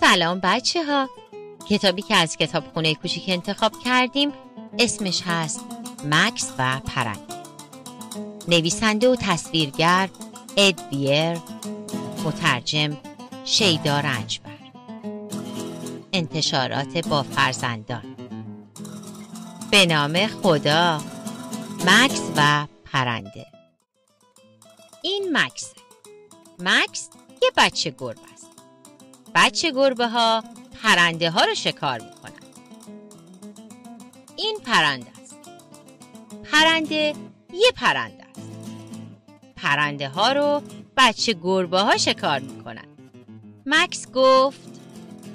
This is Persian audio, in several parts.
سلام بچه ها کتابی که از کتاب خونه کوچیک انتخاب کردیم اسمش هست مکس و پرنده نویسنده و تصویرگر اد بیر مترجم شیدا رنجبر. انتشارات با فرزندان. به نام خدا مکس و پرنده. این مکس. مکس یه بچه گربه است. بچه گربه ها پرنده ها رو شکار می‌کنن. این پرنده است. پرنده یه پرنده است. پرنده ها رو بچه گربه ها شکار می‌کنن. مکس گفت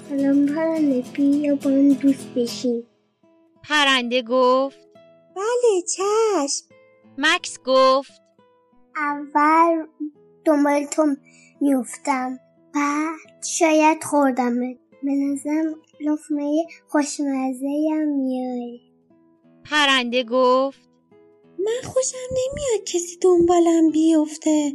سلام پرنده بیا با هم دوست بشیم. پرنده گفت بله چشم. مکس گفت اول دنبال تو میفتم بعد شاید خوردمت به نظرم لفمه خوشمزه هم میای پرنده گفت من خوشم نمیاد کسی دنبالم بیفته.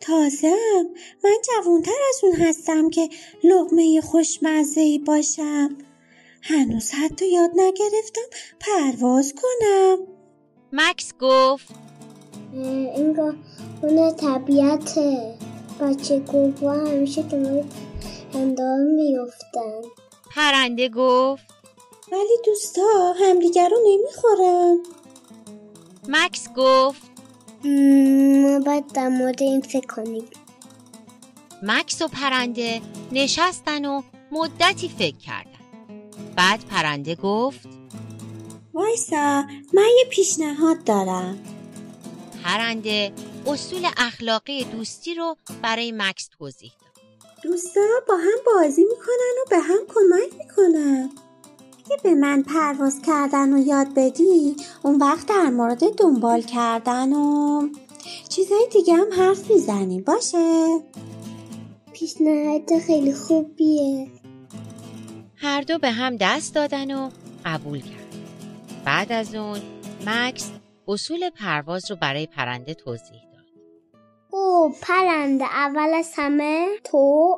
تازم من جوانتر از اون هستم که لغمه خوشمزه ای باشم. هنوز حتی یاد نگرفتم پرواز کنم. مکس گفت اه، انگار اون طبیعته. بچه گربه همیشه دنبال اندام میفتن پرنده گفت ولی دوستا همدیگر رو نمی‌خورن. مکس گفت ما باید در مورد این فکر کنیم. مکس و پرنده نشستن و مدتی فکر کردن. بعد پرنده گفت وایسا من یه پیشنهاد دارم. پرنده اصول اخلاقی دوستی رو برای مکس توضیح داد. دوستا با هم بازی می‌کنن و به هم کمک می‌کنن. اگه به من پرواز کردن و یاد بدی اون وقت در مورد دنبال کردن و چیزای دیگه هم حرف می‌زنیم باشه؟ پیشنهاد خیلی خوبیه. هر دو به هم دست دادن و قبول کرد. بعد از اون مکس اصول پرواز رو برای پرنده توضیح داد. او پرنده اول از همه تو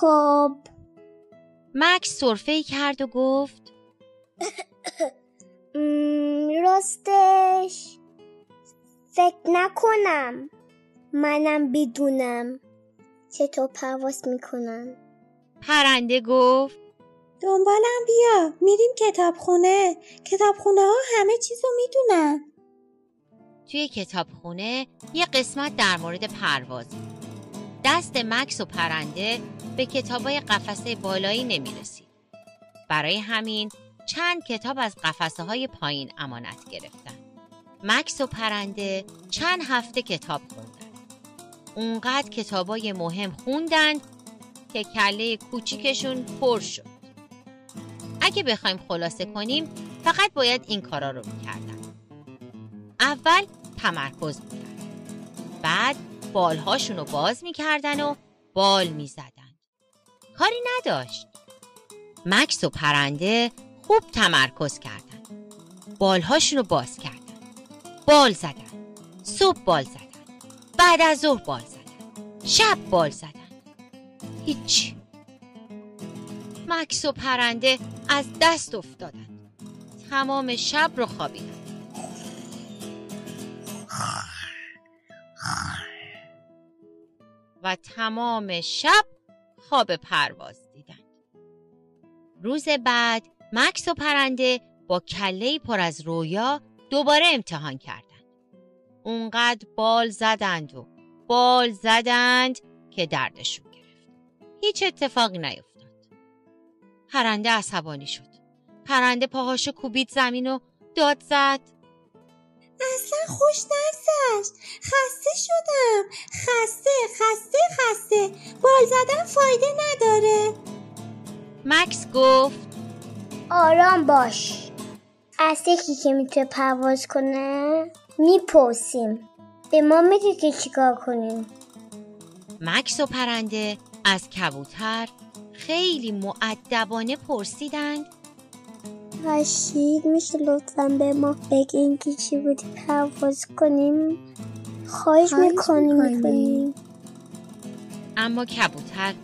خب. مکس سرفه کرد و گفت راستش. فکر نکنم منم بدونم چطور پرواز می‌کنن. پرنده گفت دنبالم بیا میریم کتابخونه. کتابخونه ها همه چیز رو می‌دونن. توی کتابخونه یه قسمت در مورد پرواز. دست مکس و پرنده به کتابای قفسه بالایی نمی‌رسید برای همین چند کتاب از قفسه های پایین امانت گرفتن. مکس و پرنده چند هفته کتاب خوندن. اونقدر کتابای مهم خوندن که کله کوچیکشون پر شد. اگه بخوایم خلاصه کنیم فقط باید این کارا رو می‌کردن. اول تمرکز می‌کردن. بعد بالهاشون رو باز می‌کردن و بال می‌زدن. کاری نداشت. مکس و پرنده خوب تمرکز کردن. بالهاشون رو باز کردن. بال زدن. صبح بال زدن. بعد از ظهر بال زدن. شب بال زدن. هیچ. مکس و پرنده از دست افتادن. تمام شب رو خوابیدن. و تمام شب خواب پرواز دیدن روز بعد مکس و پرنده با کله پر از رویا دوباره امتحان کردند. اونقدر بال زدند و بال زدند که دردشون گرفت. هیچ اتفاقی نیفتاد. پرنده عصبانی شد. پرنده پاهاشو کوبید زمین و داد زد. اصلا خوش نگذشت. خسته شدم. خسته خسته خسته. بال زدن فایده نداره. مکس گفت آرام باش. از یکی که می‌تونه پرواز کنه می‌پرسیم. به ما میگه که چیکار کنیم. مکس و پرنده از کبوتر خیلی معدبانه پرسیدند رشید میشه لطفا به ما بگین که چی بودی پرواز کنیم. خواهش می‌کنیم می‌کنیم. اما کبوتر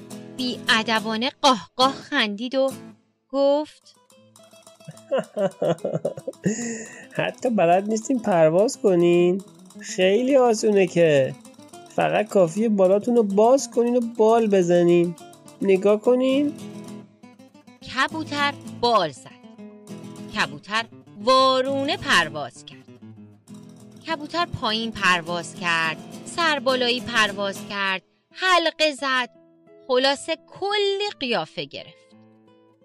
ادبانه قاه قاه خندید و گفت حتی بلد نیستین پرواز کنین. خیلی آسونه که. فقط کافیه بالاتون رو باز کنین و بال بزنین. نگاه کنین. کبوتر بال زد. کبوتر وارونه پرواز کرد. کبوتر پایین پرواز کرد سربالایی پرواز کرد حلقه زد خلاصه کلی قیافه گرفت.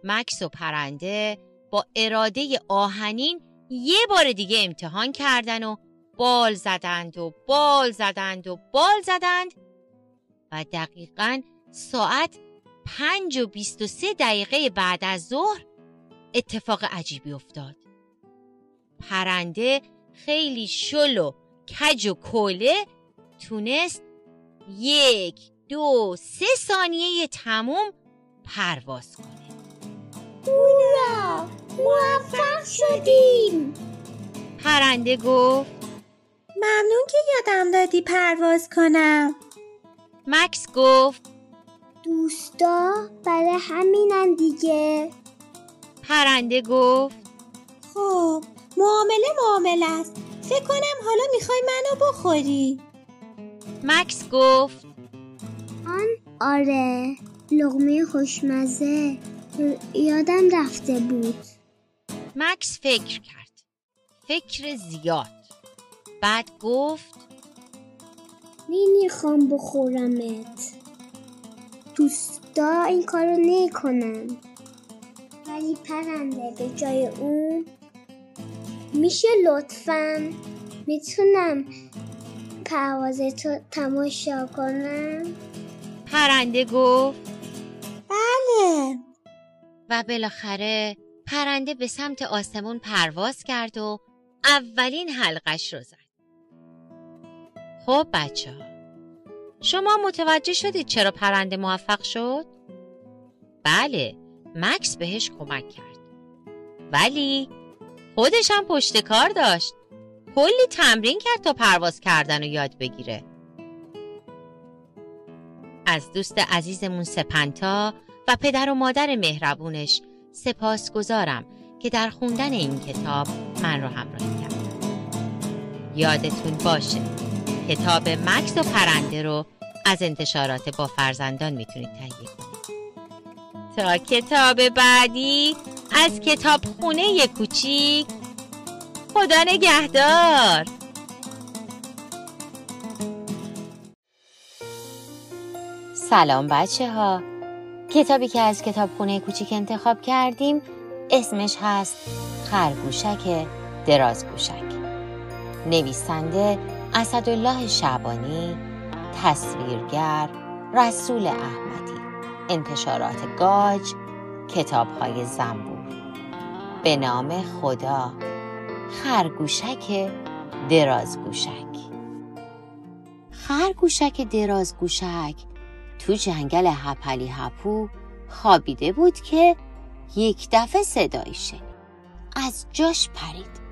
مکس و پرنده با اراده آهنین یه بار دیگه امتحان کردن و بال زدند و بال زدند و بال زدند و دقیقا ساعت پنج و بیست و سه دقیقه بعد از ظهر اتفاق عجیبی افتاد. پرنده خیلی شل و کج و کوله تونست یک دو سه ثانیه تموم پرواز کنه. هورا! موفق شدیم! پرنده گفت ممنون که یادم دادی پرواز کنم. مکس گفت دوستا برای همینن دیگه. پرنده گفت. خب معامله معامله است. فکر کنم حالا می‌خوای منو بخوری. مکس گفت. آن آره. لغمه خوشمزه. یادم رفته بود. مکس فکر کرد. فکر زیاد. بعد گفت. نمی‌خوام بخورمت. دوستا این کارو نکنن. ولی پرنده به جای اون میشه لطفا می‌تونم پرواز تو تماشا کنم؟ پرنده گفت. بله. و بالاخره پرنده به سمت آسمون پرواز کرد و اولین حلقش رو زد. خب بچه ها شما متوجه شدید چرا پرنده موفق شد؟ بله. مکس بهش کمک کرد. ولی خودش هم پشت کار داشت. کلی تمرین کرد تا پرواز کردن رو یاد بگیره. از دوست عزیزمون سپنتا و پدر و مادر مهربونش سپاس گذارم که در خوندن این کتاب من رو همراهی کرد. یادتون باشه کتاب مکس و پرنده رو از انتشارات با فرزندان می‌تونید تهیه کنید. تا کتاب بعدی از کتاب خونه کوچیک. خدا نگهدار. سلام بچه ها کتابی که از کتاب خونه کوچیک انتخاب کردیم اسمش هست خرگوشک درازگوشک. نویسنده اسدالله شعبانی تصویرگر رسول احمدی. انتشارات گاج کتاب های زنبور. به نام خدا خرگوشک درازگوشک. خرگوشک درازگوشک تو جنگل هپلی هپو خوابیده بود که یک دفعه صدایی شنید. از جاش پرید.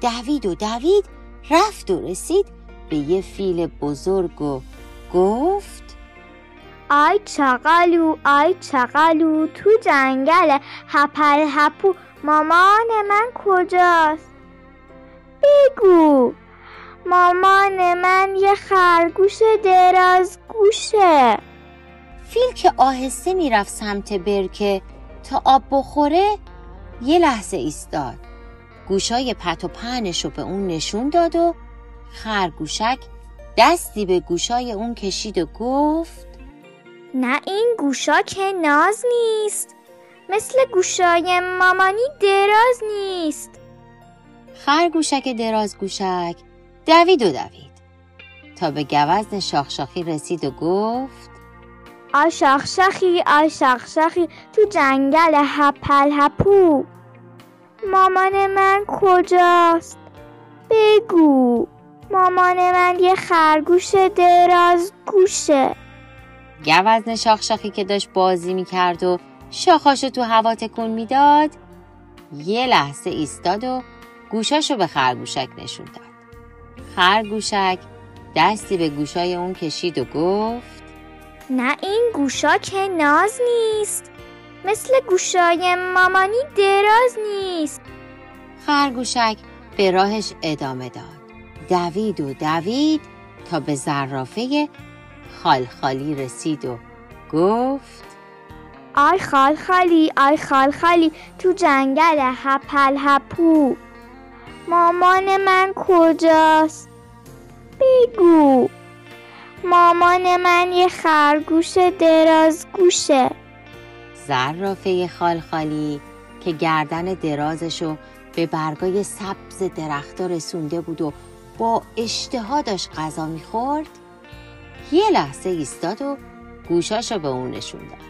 دوید و دوید رفت و رسید به یه فیل بزرگ و گفت آی چقالو آی چقالو تو جنگل هپل هپو. مامان من کجاست؟ بگو. مامان من یه خرگوش دراز گوشه فیل که آهسته می‌رفت سمت برکه تا آب بخوره یه لحظه ایستاد. گوشای پت و پهنش رو به اون نشون داد و خرگوشک دستی به گوشای اون کشید و گفت نه این گوشا که ناز نیست. مثل گوشای مامانی دراز نیست. خرگوشک دراز گوشک دوید و دوید. تا به گوزن شاخشاخی رسید و گفت آ شاخشاخی آ شاخشاخی تو جنگل هپل هپو. مامان من کجاست؟ بگو. مامان من یه خرگوش دراز گوشه. گوزن شاخشاخی که داشت بازی می‌کرد و شاخاشو تو هوا تکون می‌داد یه لحظه ایستاد و گوشاشو به خرگوشک نشون داد. خرگوشک دستی به گوشای اون کشید و گفت نه این گوشا که ناز نیست. مثل گوشای مامانی دراز نیست. خرگوشک به راهش ادامه داد. دوید و دوید تا به زرافه خالخالی رسید و گفت آی خال خالی آی خال خالی تو جنگل هپل هپو. مامان من کجاست؟ بگو. مامان من یه خرگوش دراز گوشه زرافه خالخالی که گردن درازشو به برگای سبز درختها رسونده بود و با اشتها داشت غذا می‌خورد یه لحظه ایستاد و گوشاشو به اون نشون داد.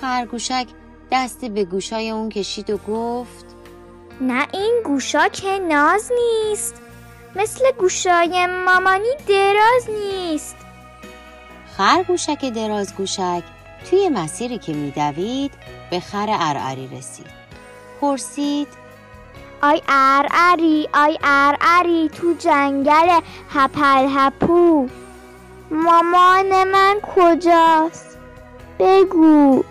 خرگوشک دستی به گوشای اون کشید و گفت نه این گوشا که ناز نیست. مثل گوشای مامانی دراز نیست. خرگوشک دراز گوشک توی مسیری که میدوید به خر ارعری رسید. پرسید آی ارعری آی ارعری تو جنگل هپل هپو. مامان من کجاست؟ بگو.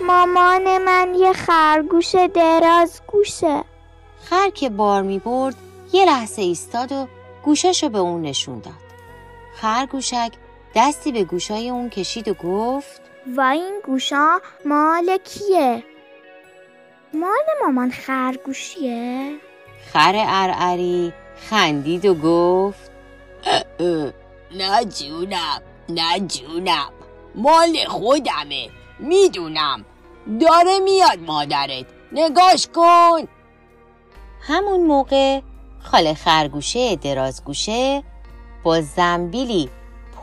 مامان من یه خرگوش دراز گوشه. خر که بار می برد یه لحظه ایستاد و گوشاشو به اون نشون داد. خرگوشک دستی به گوشای اون کشید و گفت و این گوشا مال کیه؟ مال مامان خرگوشیه؟ خر ارعری خندید و گفت نه جونم نه جونم مال خودمه. می‌دونم. داره میاد مادرت. نگاش کن. همون موقع خاله خرگوشه درازگوشه با زنبیلی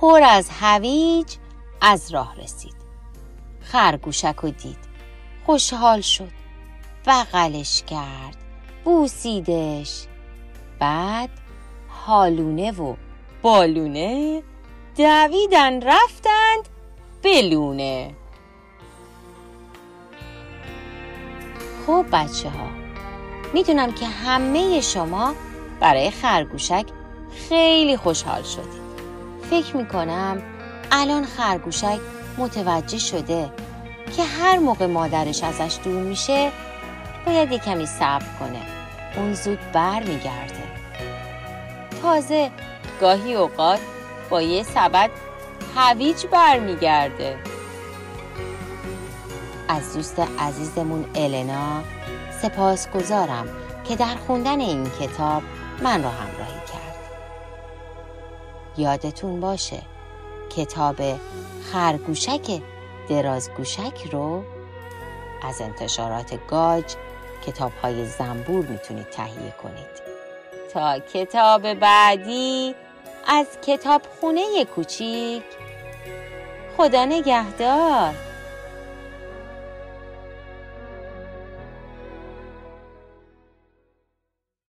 پر از هویج از راه رسید. خرگوشک رو دید. خوشحال شد. بغلش کرد. بوسیدش. بعد حالونه و بالونه دویدن رفتند بلونه. خب بچه ها می‌دونم که همه شما برای خرگوشک خیلی خوشحال شدید. فکر می‌کنم الان خرگوشک متوجه شده که هر موقع مادرش ازش دور میشه باید یه کمی صبر کنه. اون زود بر میگرده تازه گاهی اوقات با یه سبد هویج برمیگرده. از دوست عزیزمون النا سپاسگزارم که در خوندن این کتاب من را همراهی کرد. یادتون باشه کتاب خرگوشک درازگوشک رو از انتشارات گاج کتاب های زنبور می‌تونید تهیه کنید. تا کتاب بعدی از کتاب خونه کوچیک. خدا نگهدار.